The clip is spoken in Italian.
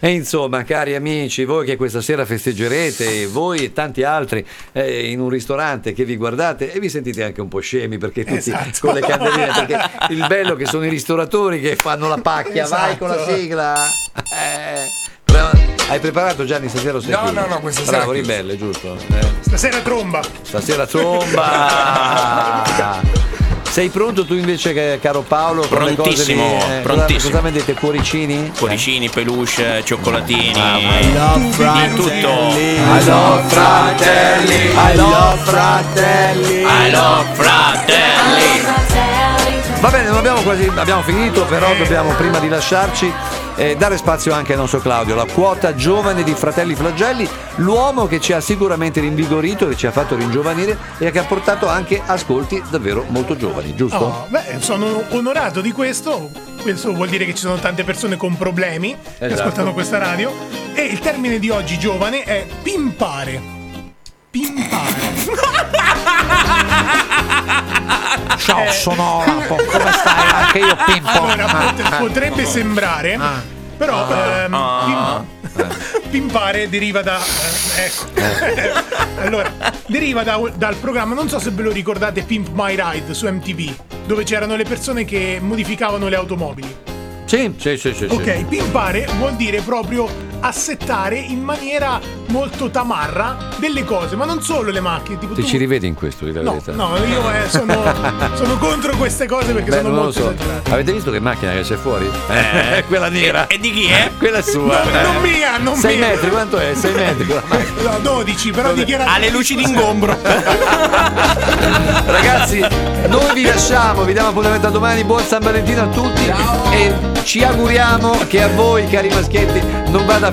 E insomma, cari amici, voi che questa sera festeggerete, voi e tanti altri eh, in un ristorante che vi guardate e vi sentite anche un po' scemi perché tutti Esatto. con le candeline, perché il bello che sono i ristoratori che fanno la pacchia, vai con la Esatto. sigla. Eh, hai preparato Gianni stasera o sei No, chiuso? no, no, questa sera Bravo, è chiuso. ribelle, giusto? Eh, Stasera tromba. stasera zomba. Sei pronto tu invece, caro Paolo? cose di- Prontissimo, eh, cosa- prontissimo. Cosa vendete? Cuoricini? Cuoricini, peluche, cioccolatini, di tutto. I love fratelli, I love fratelli. I love fratelli. Va bene, non abbiamo quasi abbiamo finito, però dobbiamo prima di lasciarci eh, dare spazio anche al nostro Claudio, la quota giovane di Fratelli Flagelli, l'uomo che ci ha sicuramente rinvigorito, che ci ha fatto ringiovanire e che ha portato anche ascolti davvero molto giovani, giusto? Oh, beh, sono onorato di questo. Questo vuol dire che ci sono tante persone con problemi che Esatto. ascoltano questa radio. E il termine di oggi, giovane, è pimpare. Pimpare. Ciao, Eh. sono Olapo, come stai? Anche io pimpo. Allora, pot- Ah, ah. potrebbe sembrare, però ehm, pim- pimpare deriva da. eh, ecco. allora, deriva da- dal programma, non so se ve lo ricordate, Pimp My Ride su MTV, dove c'erano le persone che modificavano le automobili. Sì, sì, sì, sì. sì. Ok, pimpare vuol dire proprio assettare in maniera molto tamarra delle cose, ma non solo le macchine. Tipo Ti tu- ci rivedi in questo, di la No, verità? no, io eh, sono, sono contro queste cose perché Beh, sono non lo molto so. esagerate. Avete visto che macchina che c'è fuori? Eh, quella nera. E di chi è? Quella è sua. No, non mia, non 6 mia. metri, quanto è? 6 metri. quella macchina. No, 12, però dichiarato. Ha le luci d'ingombro. Ragazzi, noi vi lasciamo, vi diamo appuntamento a domani, buon San Valentino a tutti e ci auguriamo che a voi, cari maschietti, non vada a